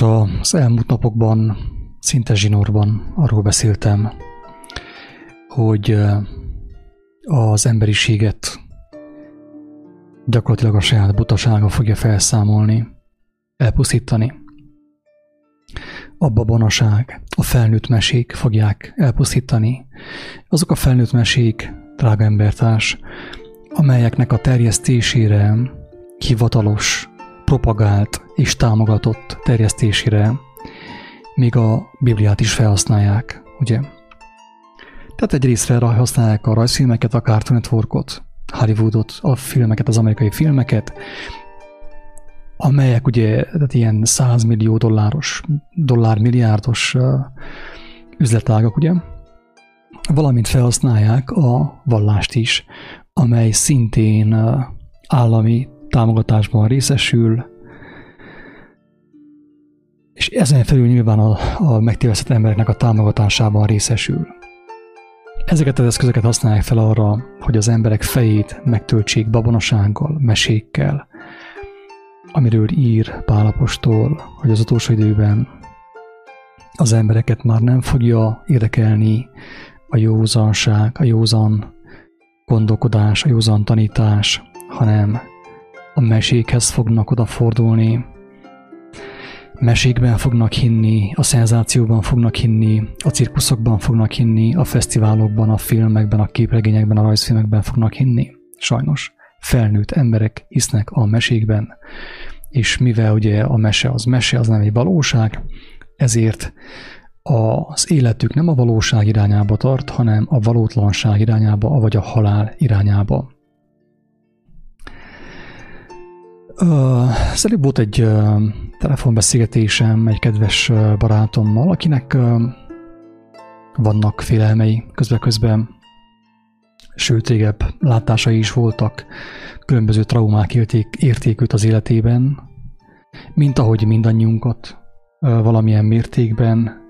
Nos, az elmúlt napokban, szinte zsinórban arról beszéltem, hogy az emberiséget gyakorlatilag a saját butasága fogja felszámolni, elpusztítani. A babonaság, a felnőtt mesék fogják elpusztítani. Azok a felnőtt mesék, drága embertárs, amelyeknek a terjesztésére hivatalos, propagált és támogatott terjesztésére még a Bibliát is felhasználják, ugye? Tehát egyrészt felhasználják a rajzfilmeket, a Cartoon Networkot, Hollywoodot, a filmeket, az amerikai filmeket, amelyek ugye tehát ilyen 100 millió dolláros, dollár milliárdos uh, üzletágak, ugye? Valamint felhasználják a vallást is, amely szintén állami támogatásban részesül, és ezen felül nyilván a, a megtévesztett embereknek a támogatásában részesül. Ezeket az eszközöket használják fel arra, hogy az emberek fejét megtöltsék babonasággal, mesékkel, amiről ír Pálapostól, hogy az utolsó időben az embereket már nem fogja érdekelni a józanság, a józan gondolkodás, a józan tanítás, hanem a mesékhez fognak odafordulni, mesékben fognak hinni, a szenzációban fognak hinni, a cirkuszokban fognak hinni, a fesztiválokban, a filmekben, a képregényekben, a rajzfilmekben fognak hinni. Sajnos felnőtt emberek hisznek a mesékben, és mivel ugye a mese az mese, az nem egy valóság, ezért az életük nem a valóság irányába tart, hanem a valótlanság irányába, vagy a halál irányába. Uh, szerintem volt egy uh, telefonbeszélgetésem egy kedves uh, barátommal, akinek uh, vannak félelmei közben-közben, sőt, régebb látásai is voltak, különböző traumák érték, érték az életében, mint ahogy mindannyiunkat uh, valamilyen mértékben,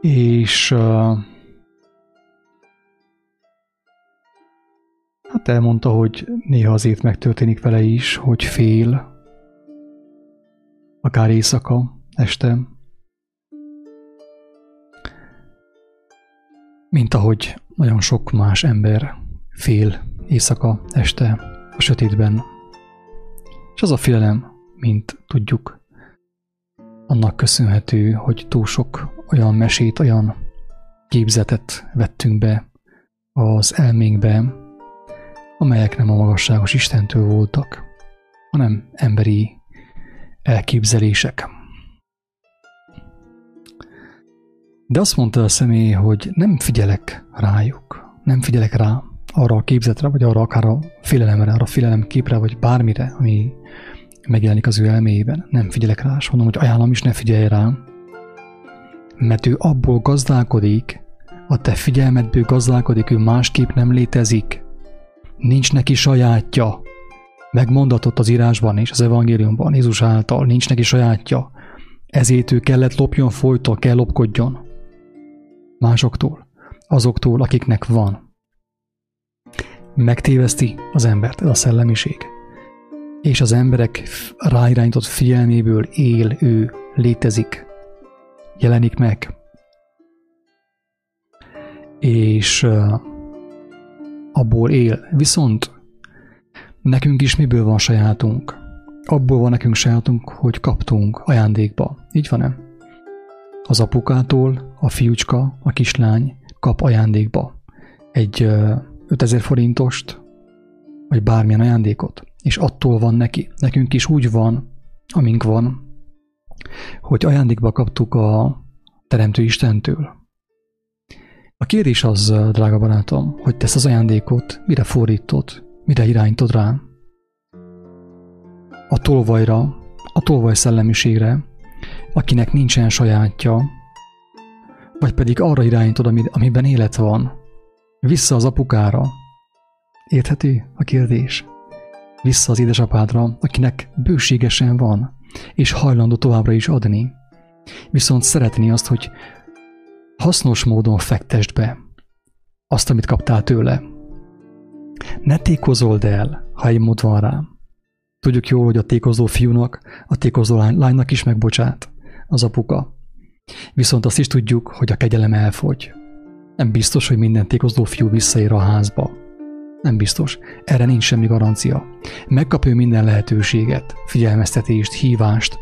és uh, Hát elmondta, hogy néha azért megtörténik vele is, hogy fél, akár éjszaka, este, mint ahogy nagyon sok más ember fél éjszaka, este, a sötétben. És az a félelem, mint tudjuk, annak köszönhető, hogy túl sok olyan mesét, olyan képzetet vettünk be az elménkbe, amelyek nem a magasságos Istentől voltak, hanem emberi elképzelések. De azt mondta a személy, hogy nem figyelek rájuk, nem figyelek rá arra a képzetre, vagy arra akár a félelemre, arra a félelem képre, vagy bármire, ami megjelenik az ő elméjében. Nem figyelek rá, és mondom, hogy ajánlom is ne figyelj rá, mert ő abból gazdálkodik, a te figyelmedből gazdálkodik, ő másképp nem létezik, nincs neki sajátja. Megmondatott az írásban és az evangéliumban Jézus által, nincs neki sajátja. Ezért ő kellett lopjon folyton, kell lopkodjon. Másoktól, azoktól, akiknek van. Megtéveszti az embert ez a szellemiség. És az emberek ráirányított figyelméből él ő, létezik, jelenik meg. És abból él. Viszont nekünk is miből van sajátunk? Abból van nekünk sajátunk, hogy kaptunk ajándékba. Így van-e? Az apukától a fiúcska, a kislány kap ajándékba egy 5000 forintost, vagy bármilyen ajándékot, és attól van neki. Nekünk is úgy van, amink van, hogy ajándékba kaptuk a Teremtő Istentől. A kérdés az, drága barátom, hogy tesz az ajándékot mire fordítod, mire irányítod rá? A tolvajra, a tolvaj szellemiségre, akinek nincsen sajátja, vagy pedig arra irányítod, amiben élet van, vissza az apukára. Érthető a kérdés? Vissza az édesapádra, akinek bőségesen van, és hajlandó továbbra is adni. Viszont szeretni azt, hogy hasznos módon fektest be azt, amit kaptál tőle. Ne tékozold el, ha egy mód van rá. Tudjuk jól, hogy a tékozó fiúnak, a tékozó lánynak is megbocsát az apuka. Viszont azt is tudjuk, hogy a kegyelem elfogy. Nem biztos, hogy minden tékozó fiú visszaér a házba. Nem biztos. Erre nincs semmi garancia. Megkap ő minden lehetőséget, figyelmeztetést, hívást,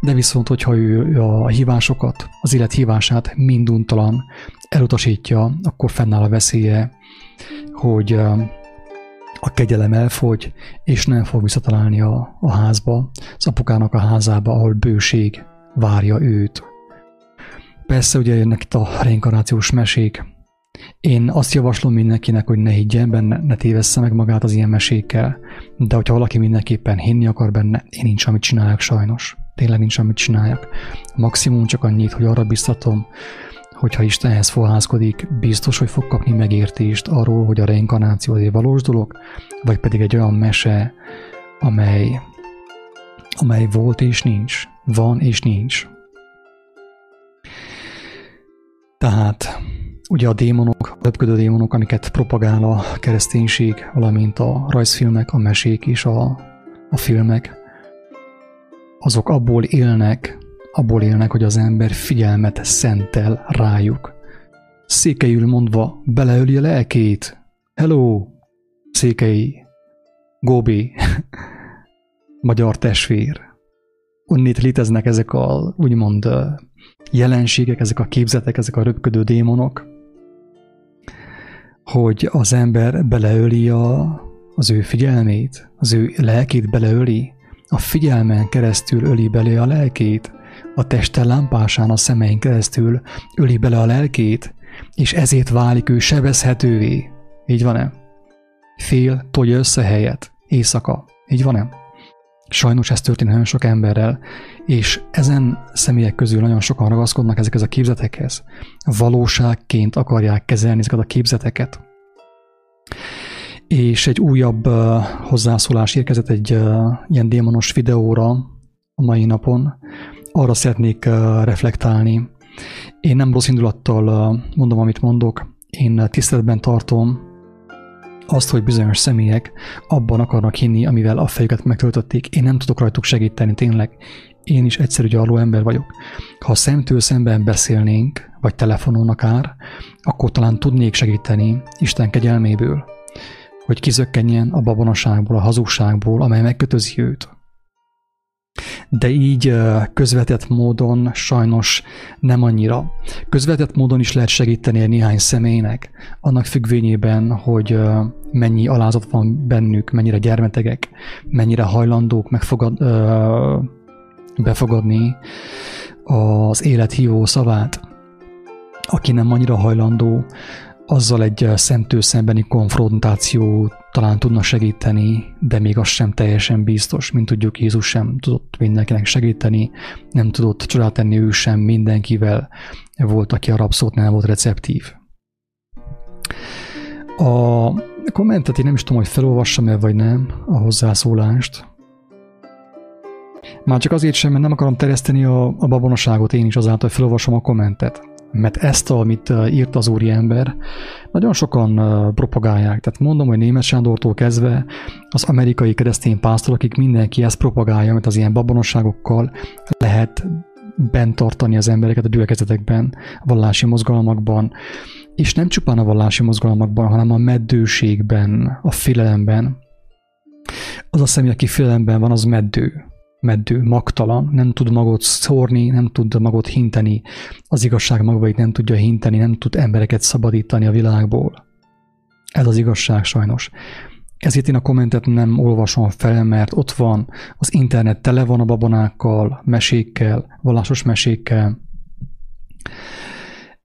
de viszont, hogyha ő a hívásokat, az élet hívását minduntalan elutasítja, akkor fennáll a veszélye, hogy a kegyelem elfogy, és nem fog visszatalálni a, a házba, az apukának a házába, ahol bőség várja őt. Persze ugye jönnek itt a reinkarnációs mesék. Én azt javaslom mindenkinek, hogy ne higgyen benne, ne tévessze meg magát az ilyen mesékkel, de hogyha valaki mindenképpen hinni akar benne, én nincs, amit csinálják sajnos. Tényleg nincs, amit csináljak. Maximum csak annyit, hogy arra biztatom, hogyha Istenhez fohászkodik, biztos, hogy fog kapni megértést arról, hogy a reinkarnáció egy valós dolog, vagy pedig egy olyan mese, amely, amely volt és nincs, van és nincs. Tehát ugye a démonok, a röpködő démonok, amiket propagál a kereszténység, valamint a rajzfilmek, a mesék és a, a filmek, azok abból élnek, abból élnek, hogy az ember figyelmet szentel rájuk. Székelyül mondva beleöli a lelkét. Hello, székely, Góbi, magyar testvér. Onnét léteznek ezek a úgymond jelenségek, ezek a képzetek, ezek a röpködő démonok, hogy az ember beleöli a, az ő figyelmét, az ő lelkét beleöli, a figyelmen keresztül öli bele a lelkét, a teste lámpásán a szemeink keresztül öli bele a lelkét, és ezért válik ő sebezhetővé. Így van-e? Fél tolja össze helyet, éjszaka. Így van-e? Sajnos ez történik nagyon sok emberrel, és ezen személyek közül nagyon sokan ragaszkodnak ezekhez a képzetekhez. Valóságként akarják kezelni ezeket a képzeteket. És egy újabb uh, hozzászólás érkezett egy uh, ilyen démonos videóra a mai napon, arra szeretnék reflektálni. Én nem rossz indulattal mondom, amit mondok. Én tiszteletben tartom azt, hogy bizonyos személyek abban akarnak hinni, amivel a fejüket megtöltötték. Én nem tudok rajtuk segíteni, tényleg. Én is egyszerű gyarló ember vagyok. Ha szemtől szemben beszélnénk, vagy telefonon akár, akkor talán tudnék segíteni Isten kegyelméből, hogy kizökkenjen a babonaságból, a hazugságból, amely megkötözi őt de így közvetett módon sajnos nem annyira. Közvetett módon is lehet segíteni egy néhány személynek, annak függvényében, hogy mennyi alázat van bennük, mennyire gyermetegek, mennyire hajlandók megfogad, befogadni az élet hívó szavát. Aki nem annyira hajlandó, azzal egy szemtől szembeni konfrontáció talán tudna segíteni, de még az sem teljesen biztos. Mint tudjuk, Jézus sem tudott mindenkinek segíteni, nem tudott csodát tenni ő sem mindenkivel. Volt, aki a rabszót nem volt receptív. A kommentet én nem is tudom, hogy felolvassam-e vagy nem, a hozzászólást. Már csak azért sem, mert nem akarom terjeszteni a, a babonaságot én is azáltal, hogy felolvasom a kommentet mert ezt, amit írt az úriember, nagyon sokan propagálják. Tehát mondom, hogy német Sándortól kezdve az amerikai keresztény pásztorokig mindenki ezt propagálja, mert az ilyen babonosságokkal lehet bent tartani az embereket a gyülekezetekben, a vallási mozgalmakban, és nem csupán a vallási mozgalmakban, hanem a meddőségben, a félelemben. Az a személy, aki félelemben van, az meddő meddő, magtalan, nem tud magot szórni, nem tud magot hinteni, az igazság magvait nem tudja hinteni, nem tud embereket szabadítani a világból. Ez az igazság sajnos. Ezért én a kommentet nem olvasom fel, mert ott van, az internet tele van a babonákkal, mesékkel, vallásos mesékkel,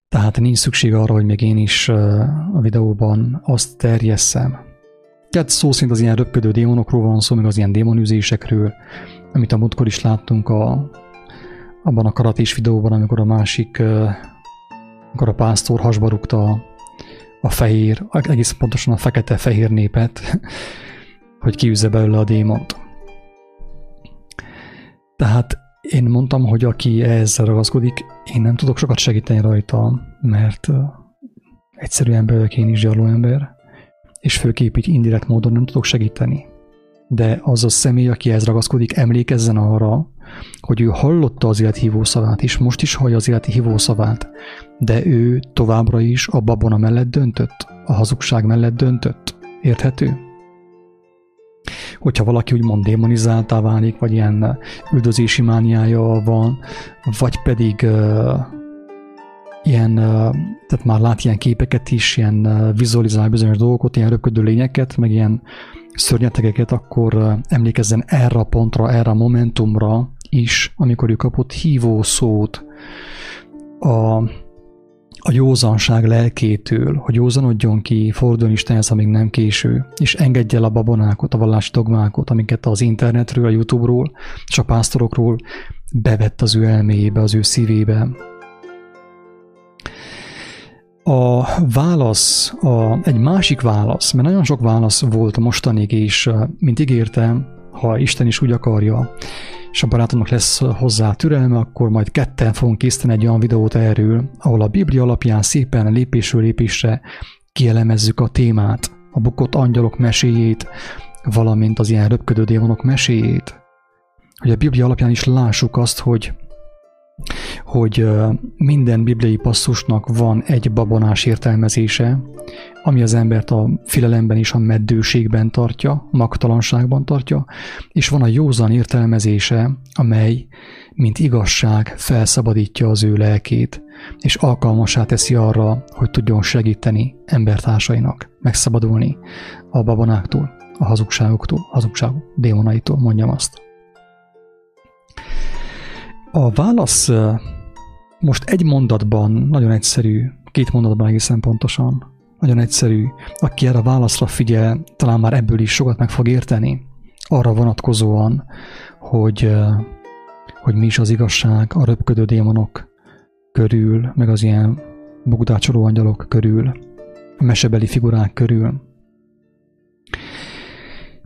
tehát nincs szükség arra, hogy még én is a videóban azt terjesszem. Tehát szó szerint az ilyen röpködő démonokról van szó, meg az ilyen démonüzésekről, amit a múltkor is láttunk a, abban a karatés videóban, amikor a másik, amikor a pásztor hasba rúgta a fehér, egész pontosan a fekete-fehér népet, hogy kiűzze belőle a démont. Tehát én mondtam, hogy aki ezzel ragaszkodik, én nem tudok sokat segíteni rajta, mert egyszerű ember vagyok én is gyarló ember, és főképp így indirekt módon nem tudok segíteni. De az a személy, aki ez ragaszkodik, emlékezzen arra, hogy ő hallotta az élet hívószavát, és most is hallja az életi hívószavát, de ő továbbra is a babona mellett döntött, a hazugság mellett döntött. Érthető? Hogyha valaki úgymond démonizáltá válik, vagy ilyen üldözési mániája van, vagy pedig uh, ilyen, tehát már lát ilyen képeket is, ilyen vizualizál bizonyos dolgokat, ilyen röpködő lényeket, meg ilyen szörnyetegeket, akkor emlékezzen erre a pontra, erre a momentumra is, amikor ő kapott hívó szót a a józanság lelkétől, hogy józanodjon ki, forduljon Istenhez, amíg nem késő, és engedje el a babonákot, a vallási dogmákot, amiket az internetről, a YouTube-ról és a pásztorokról bevett az ő elméjébe, az ő szívébe. A válasz, a, egy másik válasz, mert nagyon sok válasz volt mostanig, és mint ígértem, ha Isten is úgy akarja, és a barátomnak lesz hozzá türelme, akkor majd ketten fogunk készíteni egy olyan videót erről, ahol a Biblia alapján szépen lépésről lépésre kielemezzük a témát, a bukott angyalok meséjét, valamint az ilyen röpködő démonok meséjét. Hogy a Biblia alapján is lássuk azt, hogy hogy minden bibliai passzusnak van egy babonás értelmezése, ami az embert a filelemben és a meddőségben tartja, magtalanságban tartja, és van a józan értelmezése, amely, mint igazság, felszabadítja az ő lelkét, és alkalmasá teszi arra, hogy tudjon segíteni embertársainak megszabadulni a babonáktól, a hazugságoktól, hazugságok démonaitól, mondjam azt. A válasz most egy mondatban, nagyon egyszerű, két mondatban egészen pontosan, nagyon egyszerű. Aki erre a válaszra figyel, talán már ebből is sokat meg fog érteni, arra vonatkozóan, hogy, hogy mi is az igazság a röpködő démonok körül, meg az ilyen bugdácsoló angyalok körül, a mesebeli figurák körül.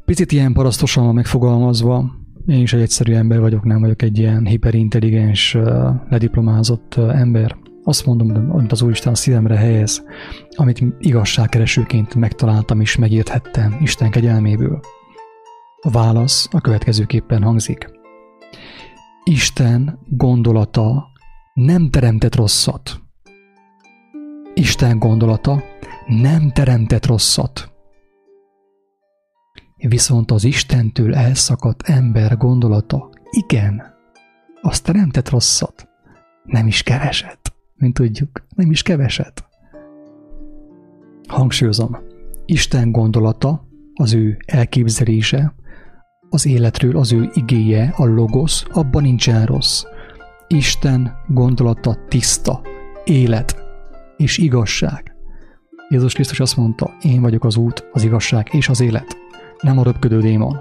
Picit ilyen parasztosan megfogalmazva, én is egy egyszerű ember vagyok, nem vagyok egy ilyen hiperintelligens, lediplomázott ember. Azt mondom, amit az Úristen a szívemre helyez, amit igazságkeresőként megtaláltam és megérthettem Isten kegyelméből. A válasz a következőképpen hangzik. Isten gondolata nem teremtett rosszat. Isten gondolata nem teremtett rosszat. Viszont az Istentől elszakadt ember gondolata, igen, azt teremtett rosszat, nem is keveset, mint tudjuk, nem is keveset. Hangsúlyozom, Isten gondolata, az ő elképzelése, az életről az ő igéje, a logosz, abban nincsen rossz. Isten gondolata tiszta, élet és igazság. Jézus Krisztus azt mondta, én vagyok az út, az igazság és az élet nem a röpködő démon.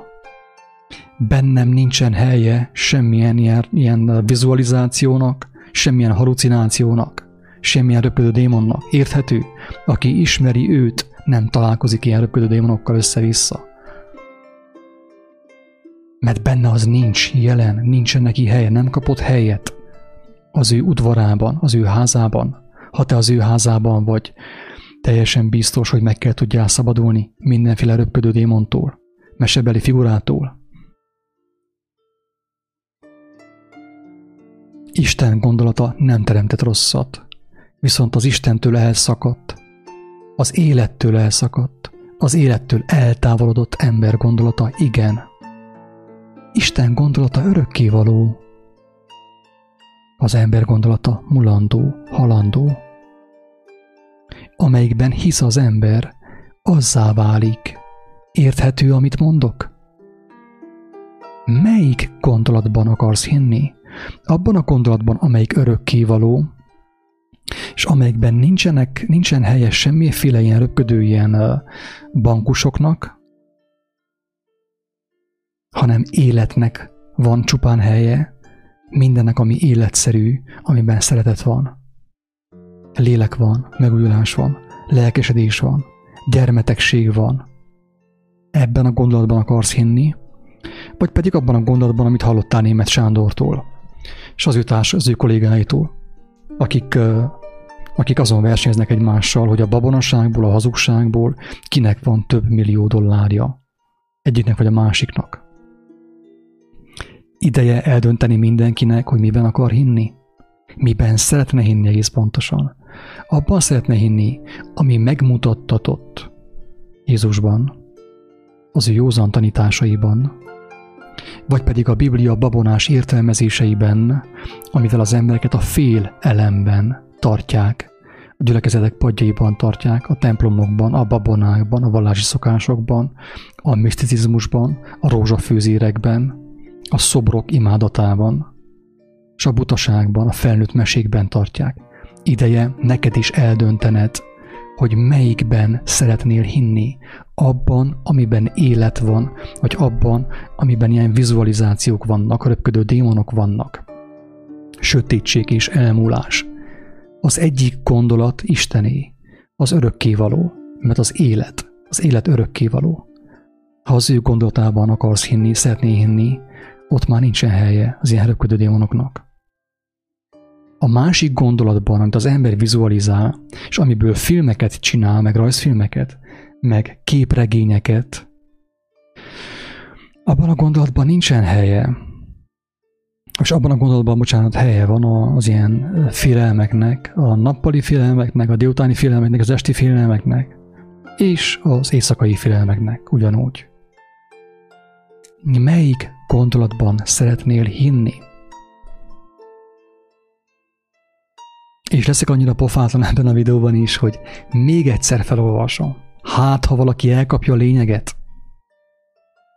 Bennem nincsen helye semmilyen ilyen, ilyen vizualizációnak, semmilyen halucinációnak, semmilyen röpködő démonnak. Érthető? Aki ismeri őt, nem találkozik ilyen röpködő démonokkal össze-vissza. Mert benne az nincs jelen, nincsen neki helye, nem kapott helyet az ő udvarában, az ő házában. Ha te az ő házában vagy, Teljesen biztos, hogy meg kell tudjál szabadulni mindenféle röpködő démontól, mesebeli figurától. Isten gondolata nem teremtett rosszat, viszont az Istentől elszakadt, az élettől elszakadt, az élettől eltávolodott ember gondolata igen. Isten gondolata örökkévaló, az ember gondolata mulandó, halandó amelyikben hisz az ember, azzá válik. Érthető, amit mondok? Melyik gondolatban akarsz hinni? Abban a gondolatban, amelyik örökkévaló, és amelyikben nincsenek, nincsen helye semmiféle ilyen röpködő ilyen bankusoknak, hanem életnek van csupán helye, mindennek, ami életszerű, amiben szeretet van. Lélek van, megújulás van, lelkesedés van, gyermetegség van. Ebben a gondolatban akarsz hinni, vagy pedig abban a gondolatban, amit hallottál német Sándortól, és az ő társ, az ő kollégáitól, akik, akik azon versenyeznek egymással, hogy a babonaságból, a hazugságból kinek van több millió dollárja. egyiknek vagy a másiknak. Ideje eldönteni mindenkinek, hogy miben akar hinni. Miben szeretne hinni egész pontosan. Abban szeretne hinni, ami megmutattatott Jézusban, az ő józan tanításaiban, vagy pedig a Biblia babonás értelmezéseiben, amivel az embereket a fél elemben tartják, a gyülekezetek padjaiban tartják, a templomokban, a babonákban, a vallási szokásokban, a miszticizmusban, a rózsafőzérekben, a szobrok imádatában, és a butaságban, a felnőtt mesékben tartják. Ideje neked is eldöntened, hogy melyikben szeretnél hinni, abban, amiben élet van, vagy abban, amiben ilyen vizualizációk vannak, röpködő démonok vannak. Sötétség és elmúlás. Az egyik gondolat Istené, az örökkévaló, mert az élet, az élet örökkévaló. Ha az ő gondolatában akarsz hinni, szeretné hinni, ott már nincsen helye az ilyen röpködő démonoknak. A másik gondolatban, amit az ember vizualizál, és amiből filmeket csinál, meg rajzfilmeket, meg képregényeket, abban a gondolatban nincsen helye. És abban a gondolatban, bocsánat, helye van az ilyen félelmeknek, a nappali félelmeknek, a délutáni félelmeknek, az esti félelmeknek, és az éjszakai félelmeknek ugyanúgy. Melyik gondolatban szeretnél hinni? És leszek annyira pofátlan ebben a videóban is, hogy még egyszer felolvasom. Hát, ha valaki elkapja a lényeget,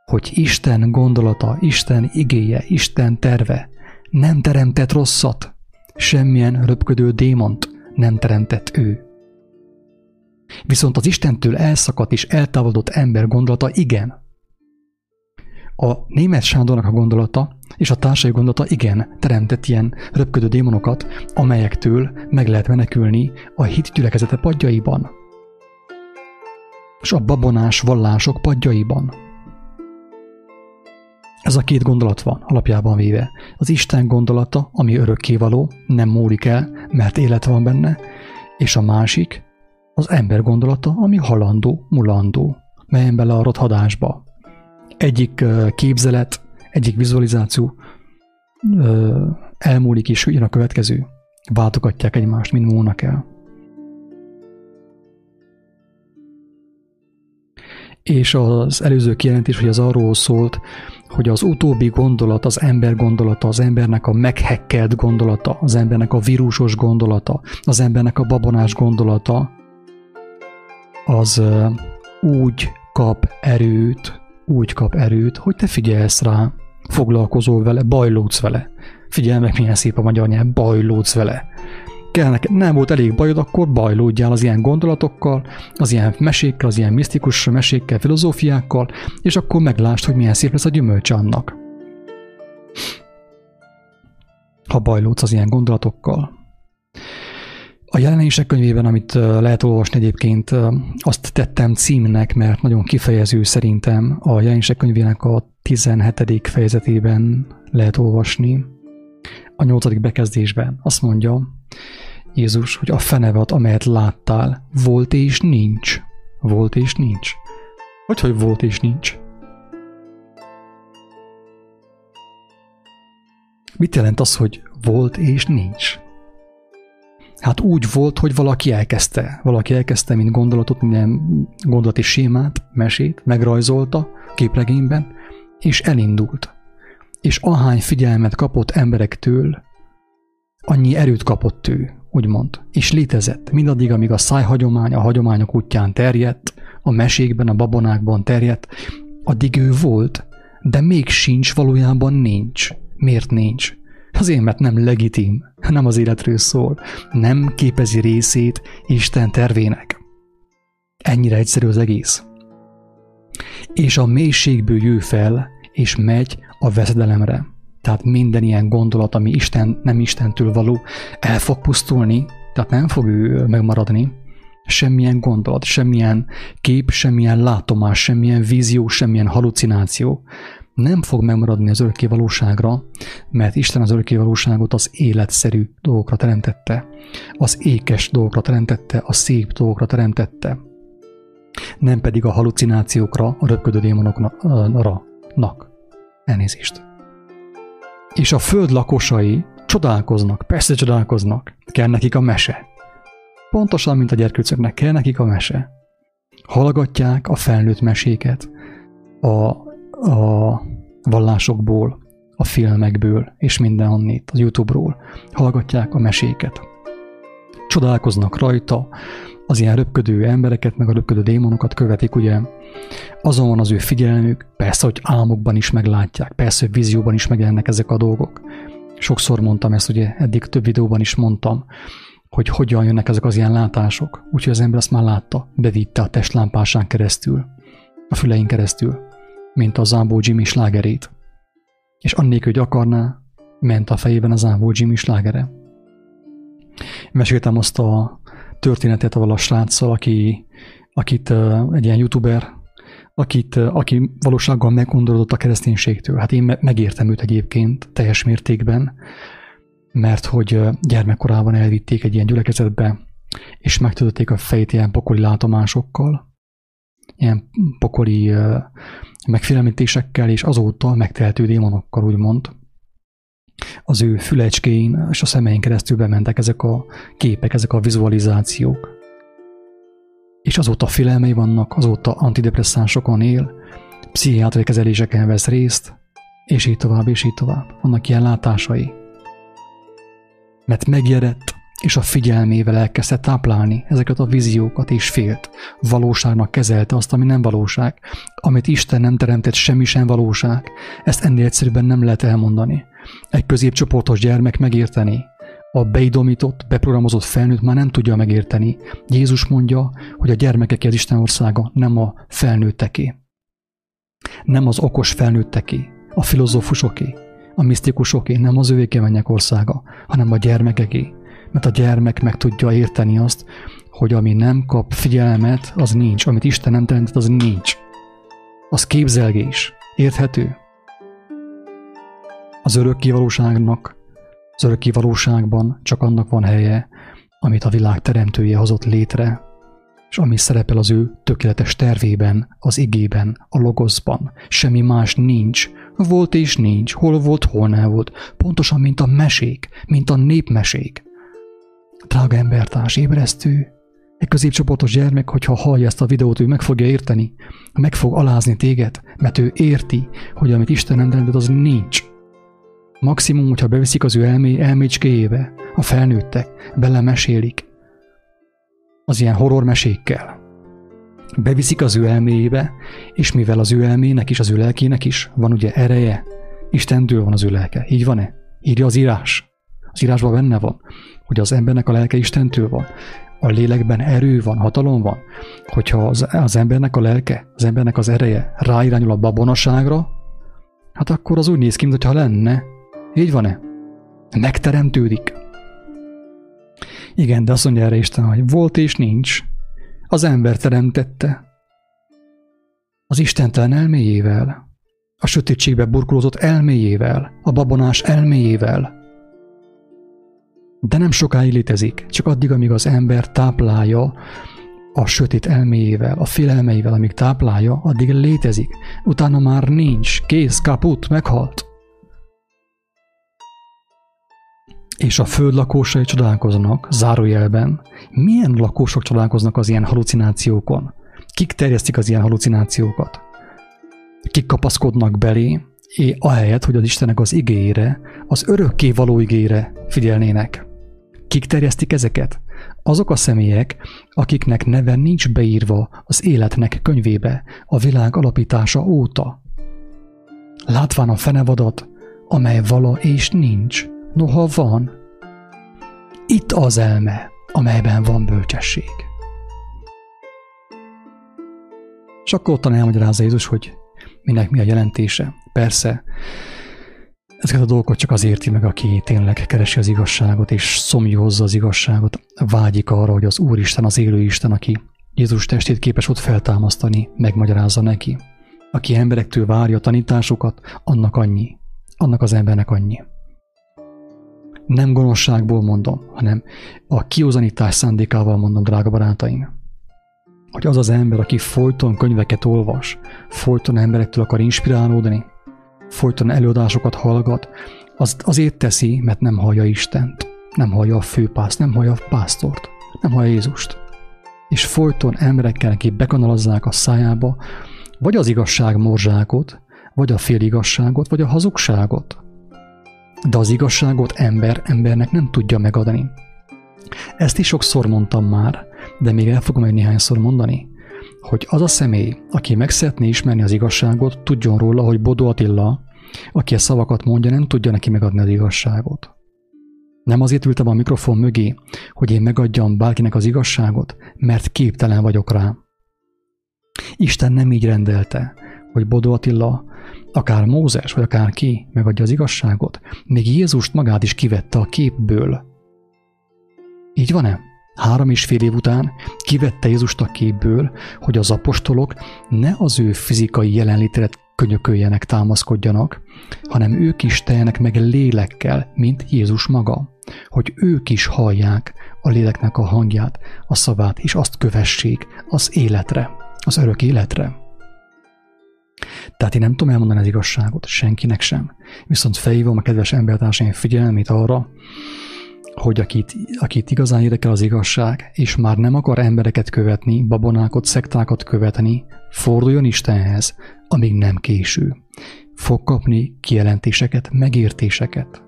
hogy Isten gondolata, Isten igéje, Isten terve nem teremtett rosszat, semmilyen röpködő démont nem teremtett ő. Viszont az Istentől elszakadt és eltávolodott ember gondolata igen. A német Sándornak a gondolata és a társai gondolata igen, teremtett ilyen röpködő démonokat, amelyektől meg lehet menekülni a hit gyülekezete padjaiban. És a babonás vallások padjaiban. Ez a két gondolat van alapjában véve. Az Isten gondolata, ami örökkévaló, nem múlik el, mert élet van benne, és a másik, az ember gondolata, ami halandó, mulandó, melyen bele a rothadásba. Egyik képzelet, egyik vizualizáció elmúlik, és jön a következő. Váltogatják egymást, mint múlnak el. És az előző kijelentés, hogy az arról szólt, hogy az utóbbi gondolat, az ember gondolata, az embernek a meghekkelt gondolata, az embernek a vírusos gondolata, az embernek a babonás gondolata, az úgy kap erőt, úgy kap erőt, hogy te figyelsz rá, foglalkozol vele, bajlódsz vele. Figyelj meg, milyen szép a magyar nyelv, bajlódsz vele. Kell neked, nem volt elég bajod, akkor bajlódjál az ilyen gondolatokkal, az ilyen mesékkel, az ilyen misztikus mesékkel, filozófiákkal, és akkor meglásd, hogy milyen szép lesz a gyümölcs annak. Ha bajlódsz az ilyen gondolatokkal. A jelenések könyvében, amit lehet olvasni egyébként, azt tettem címnek, mert nagyon kifejező szerintem a jelenések könyvének a 17. fejezetében lehet olvasni. A 8. bekezdésben azt mondja Jézus, hogy a fenevet, amelyet láttál, volt és nincs. Volt és nincs. Hogy, hogy volt és nincs? Mit jelent az, hogy volt és nincs? Hát úgy volt, hogy valaki elkezdte. Valaki elkezdte, mint gondolatot, minden gondolati sémát, mesét, megrajzolta képregényben, és elindult. És ahány figyelmet kapott emberektől, annyi erőt kapott ő, úgymond, és létezett, mindaddig, amíg a szájhagyomány a hagyományok útján terjedt, a mesékben, a babonákban terjedt, addig ő volt, de még sincs, valójában nincs. Miért nincs? Azért, mert nem legitim, nem az életről szól, nem képezi részét Isten tervének. Ennyire egyszerű az egész. És a mélységből jő fel, és megy a veszedelemre. Tehát minden ilyen gondolat, ami Isten, nem Istentől való, el fog pusztulni, tehát nem fog ő megmaradni. Semmilyen gondolat, semmilyen kép, semmilyen látomás, semmilyen vízió, semmilyen halucináció nem fog megmaradni az örökké valóságra, mert Isten az örökké valóságot az életszerű dolgokra teremtette, az ékes dolgokra teremtette, a szép dolgokra teremtette. Nem pedig a halucinációkra, a röpködő démonokra. Nak. Elnézést. És a föld lakosai csodálkoznak, persze csodálkoznak, kell nekik a mese. Pontosan, mint a gyerkőcöknek kell nekik a mese. Hallgatják a felnőtt meséket a, a vallásokból, a filmekből és mindenhonnét, az YouTube-ról. Hallgatják a meséket. Csodálkoznak rajta, az ilyen röpködő embereket, meg a röpködő démonokat követik, ugye azon van az ő figyelmük, persze, hogy álmokban is meglátják, persze, hogy vízióban is megjelennek ezek a dolgok. Sokszor mondtam ezt, ugye eddig több videóban is mondtam, hogy hogyan jönnek ezek az ilyen látások. Úgyhogy az ember azt már látta, bevitte a testlámpásán keresztül, a fülein keresztül, mint a Zambó Jimmy slágerét. És annélkül, hogy akarná, ment a fejében a Zambó Jimmy slágere. Meséltem azt a történetet avval a sráccal, aki, akit egy ilyen youtuber, akit, aki valósággal meggondorodott a kereszténységtől. Hát én megértem őt egyébként teljes mértékben, mert hogy gyermekkorában elvitték egy ilyen gyülekezetbe, és megtudotték a fejét ilyen pokoli látomásokkal, ilyen pokoli megfélemlítésekkel, és azóta megtehető démonokkal, úgymond. Az ő fülecskéin és a szemein keresztül bementek ezek a képek, ezek a vizualizációk. És azóta filmei vannak, azóta antidepresszánsokon él, pszichiátriai kezeléseken vesz részt, és így tovább, és így tovább. Vannak ilyen látásai mert megjerett, és a figyelmével elkezdte táplálni ezeket a víziókat, és félt. Valóságnak kezelte azt, ami nem valóság. Amit Isten nem teremtett, semmi sem valóság. Ezt ennél egyszerűbben nem lehet elmondani. Egy középcsoportos gyermek megérteni. A beidomított, beprogramozott felnőtt már nem tudja megérteni. Jézus mondja, hogy a gyermekeké az Isten országa, nem a felnőtteké. Nem az okos felnőtteké, a filozófusoké, a misztikusoké, nem az övéké mennyek országa, hanem a gyermekeké. Mert a gyermek meg tudja érteni azt, hogy ami nem kap figyelmet, az nincs. Amit Isten nem teremtett, az nincs. Az képzelgés. Érthető? Az örökké valóságnak, az örökké valóságban csak annak van helye, amit a világ teremtője hozott létre, és ami szerepel az ő tökéletes tervében, az igében, a logoszban. Semmi más nincs, volt és nincs, hol volt, hol nem volt. Pontosan, mint a mesék, mint a népmesék. Drága embertárs, ébresztő, egy középcsoportos gyermek, hogyha hallja ezt a videót, ő meg fogja érteni, meg fog alázni téged, mert ő érti, hogy amit Isten teremtett, az nincs. Maximum, hogyha beviszik az ő elmé, elmécskéjébe, a felnőttek, belemesélik, az ilyen horrormesékkel, beviszik az ő elméjébe, és mivel az ő elmének is, az ő lelkének is van ugye ereje, Istentől van az ő lelke. Így van-e? Írja az írás. Az írásban benne van, hogy az embernek a lelke Istentől van. A lélekben erő van, hatalom van. Hogyha az, az embernek a lelke, az embernek az ereje ráirányul a babonaságra, hát akkor az úgy néz ki, mintha lenne. Így van-e? Megteremtődik. Igen, de azt mondja erre Isten, hogy volt és nincs, az ember teremtette. Az istentelen elméjével, a sötétségbe burkolózott elméjével, a babonás elméjével. De nem sokáig létezik, csak addig, amíg az ember táplálja a sötét elméjével, a félelmeivel, amíg táplálja, addig létezik. Utána már nincs, kész, kaput, meghalt. és a föld lakósai csodálkoznak, zárójelben, milyen lakósok csodálkoznak az ilyen halucinációkon? Kik terjesztik az ilyen halucinációkat? Kik kapaszkodnak belé, és ahelyett, hogy az Istenek az igére, az örökké való igére figyelnének. Kik terjesztik ezeket? Azok a személyek, akiknek neve nincs beírva az életnek könyvébe a világ alapítása óta. Látván a fenevadat, amely vala és nincs, noha van. Itt az elme, amelyben van bölcsesség. És akkor ottan elmagyarázza Jézus, hogy minek mi a jelentése. Persze, ezeket a dolgokat csak az érti meg, aki tényleg keresi az igazságot, és szomjózza az igazságot, vágyik arra, hogy az Úristen, az élő Isten, aki Jézus testét képes ott feltámasztani, megmagyarázza neki. Aki emberektől várja a tanításokat, annak annyi. Annak az embernek annyi. Nem gonoszságból mondom, hanem a kiúzanítás szándékával mondom, drága barátaim. hogy az az ember, aki folyton könyveket olvas, folyton emberektől akar inspirálódni, folyton előadásokat hallgat, az azért teszi, mert nem hallja Istent, nem hallja a főpászt, nem hallja a pásztort, nem hallja Jézust. És folyton emberekkel, akik bekanalazzák a szájába, vagy az igazság morzsákot, vagy a féligasságot, vagy a hazugságot. De az igazságot ember embernek nem tudja megadni. Ezt is sokszor mondtam már, de még el fogom egy néhányszor mondani, hogy az a személy, aki meg szeretné ismerni az igazságot, tudjon róla, hogy Bodó Attila, aki a szavakat mondja, nem tudja neki megadni az igazságot. Nem azért ültem a mikrofon mögé, hogy én megadjam bárkinek az igazságot, mert képtelen vagyok rá. Isten nem így rendelte, hogy Bodó Attila, akár Mózes, vagy akár ki megadja az igazságot, még Jézust magát is kivette a képből. Így van-e? Három és fél év után kivette Jézust a képből, hogy az apostolok ne az ő fizikai jelenlétre könyököljenek, támaszkodjanak, hanem ők is teljenek meg lélekkel, mint Jézus maga, hogy ők is hallják a léleknek a hangját, a szavát, és azt kövessék az életre, az örök életre. Tehát én nem tudom elmondani az igazságot, senkinek sem. Viszont felhívom a kedves embertársaim figyelmét arra, hogy akit, akit igazán érdekel az igazság, és már nem akar embereket követni, babonákat, szektákat követni, forduljon Istenhez, amíg nem késő. Fog kapni kijelentéseket, megértéseket.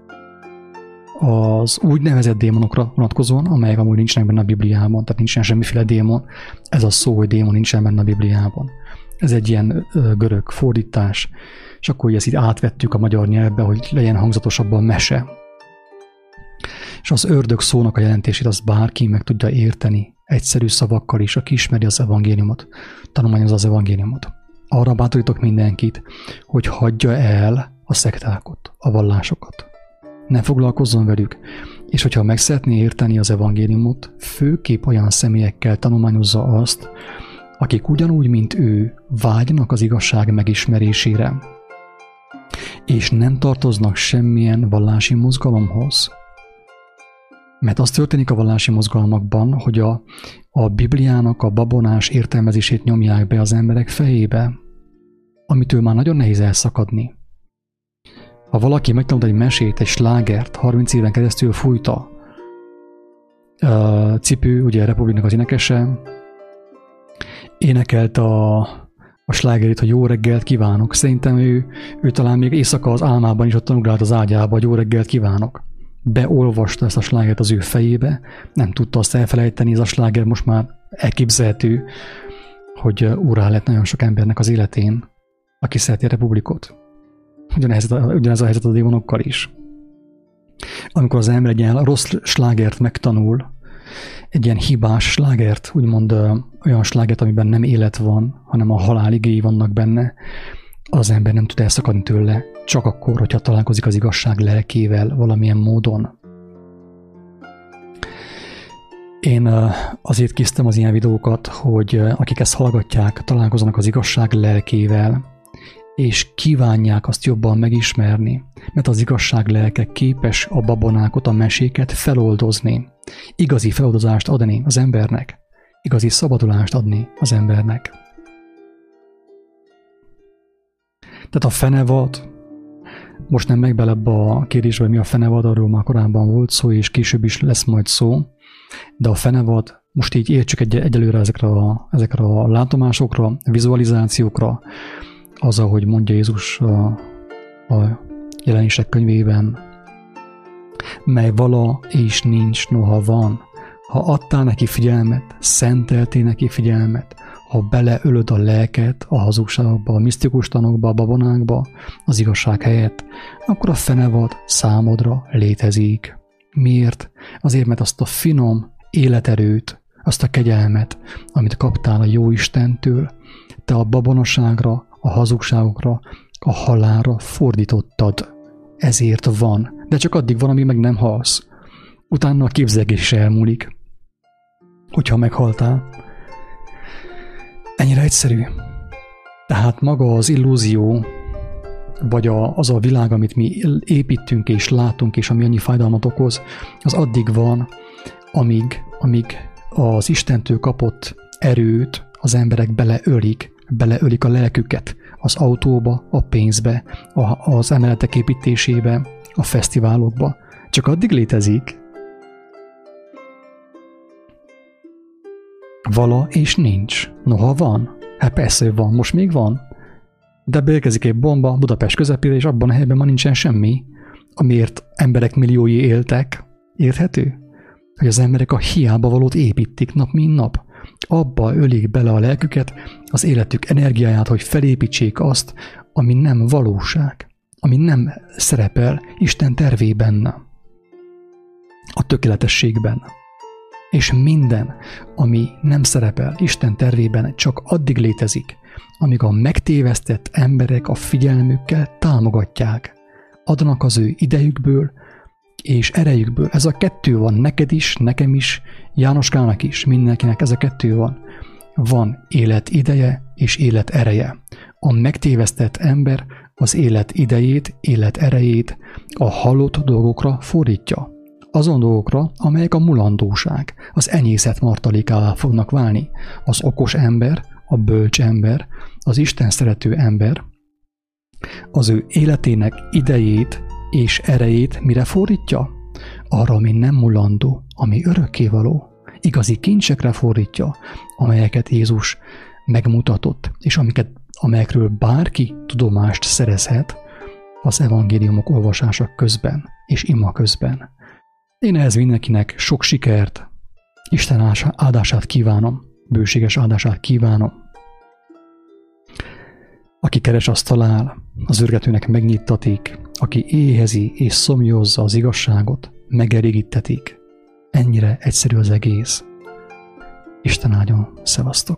Az úgynevezett démonokra vonatkozóan, amelyek amúgy nincsenek benne a Bibliában, tehát nincsen semmiféle démon, ez a szó, hogy démon nincsen benne a Bibliában. Ez egy ilyen görög fordítás, és akkor ezt így átvettük a magyar nyelvbe, hogy legyen hangzatosabban mese, és az ördög szónak a jelentését azt bárki meg tudja érteni, egyszerű szavakkal is, aki ismeri az evangéliumot, tanulmányozza az evangéliumot. Arra bátorítok mindenkit, hogy hagyja el a szektákot, a vallásokat. Ne foglalkozzon velük, és hogyha meg szeretné érteni az evangéliumot, főképp olyan személyekkel tanulmányozza azt, akik ugyanúgy, mint ő, vágynak az igazság megismerésére, és nem tartoznak semmilyen vallási mozgalomhoz, mert az történik a vallási mozgalmakban, hogy a, a Bibliának a babonás értelmezését nyomják be az emberek fejébe, amitől már nagyon nehéz elszakadni. Ha valaki megtanult egy mesét, egy slágert, 30 éven keresztül fújta, Cipő, ugye a Republiknak az énekese, énekelt a, a slágerét, hogy jó reggelt kívánok. Szerintem ő, ő talán még éjszaka az álmában is ott tanulgált az ágyába, hogy jó reggelt kívánok beolvasta ezt a slágert az ő fejébe, nem tudta azt elfelejteni, ez a sláger most már elképzelhető, hogy úrá lett nagyon sok embernek az életén, aki szereti a republikot. Ugyanez, ugyanez a helyzet a démonokkal is. Amikor az ember egy ilyen rossz slágert megtanul, egy ilyen hibás slágert, úgymond olyan slágert, amiben nem élet van, hanem a halál igéi vannak benne, az ember nem tud elszakadni tőle, csak akkor, hogyha találkozik az igazság lelkével valamilyen módon. Én azért készítem az ilyen videókat, hogy akik ezt hallgatják, találkozzanak az igazság lelkével, és kívánják azt jobban megismerni, mert az igazság lelke képes a babonákot, a meséket feloldozni, igazi feloldozást adni az embernek, igazi szabadulást adni az embernek. Tehát a fenevad, most nem meg bele a kérdésbe, mi a fenevad, arról már korábban volt szó, és később is lesz majd szó, de a fenevad, most így értsük egy, egyelőre ezekre a, ezekre a látomásokra, vizualizációkra, az, ahogy mondja Jézus a, a jelenések könyvében, mely vala és nincs, noha van. Ha adtál neki figyelmet, szenteltél neki figyelmet, ha beleölöd a lelket a hazugságokba, a misztikus tanokba, a babonákba, az igazság helyett, akkor a fenevad számodra létezik. Miért? Azért, mert azt a finom életerőt, azt a kegyelmet, amit kaptál a jó Istentől, te a babonaságra, a hazugságokra, a halára fordítottad. Ezért van. De csak addig van, amíg meg nem halsz. Utána a képzelgés elmúlik. Hogyha meghaltál, Ennyire egyszerű. Tehát maga az illúzió, vagy a, az a világ, amit mi építünk és látunk, és ami annyi fájdalmat okoz, az addig van, amíg, amíg az Istentől kapott erőt, az emberek beleölik, beleölik a lelküket az autóba, a pénzbe, a, az emeletek építésébe, a fesztiválokba. Csak addig létezik, vala és nincs. Noha van. Hát persze, van, most még van. De beérkezik egy bomba Budapest közepére, és abban a helyben ma nincsen semmi, amiért emberek milliói éltek. Érthető? Hogy az emberek a hiába valót építik nap, mint nap. Abba ölik bele a lelküket, az életük energiáját, hogy felépítsék azt, ami nem valóság, ami nem szerepel Isten tervében, a tökéletességben. És minden, ami nem szerepel Isten tervében, csak addig létezik, amíg a megtévesztett emberek a figyelmükkel támogatják, adnak az ő idejükből és erejükből. Ez a kettő van neked is, nekem is, Jánoskának is, mindenkinek ez a kettő van. Van élet ideje és élet ereje. A megtévesztett ember az élet idejét, élet erejét a halott dolgokra fordítja azon dolgokra, amelyek a mulandóság, az enyészet martalékává fognak válni. Az okos ember, a bölcs ember, az Isten szerető ember az ő életének idejét és erejét mire fordítja? Arra, ami nem mulandó, ami örökkévaló. Igazi kincsekre fordítja, amelyeket Jézus megmutatott, és amiket, amelyekről bárki tudomást szerezhet az evangéliumok olvasása közben és ima közben. Én ehhez mindenkinek sok sikert, Isten áldását kívánom, bőséges áldását kívánom. Aki keres, azt talál, az ürgetőnek megnyittatik, aki éhezi és szomjózza az igazságot, megerigítetik. Ennyire egyszerű az egész. Isten áldjon, szevasztok!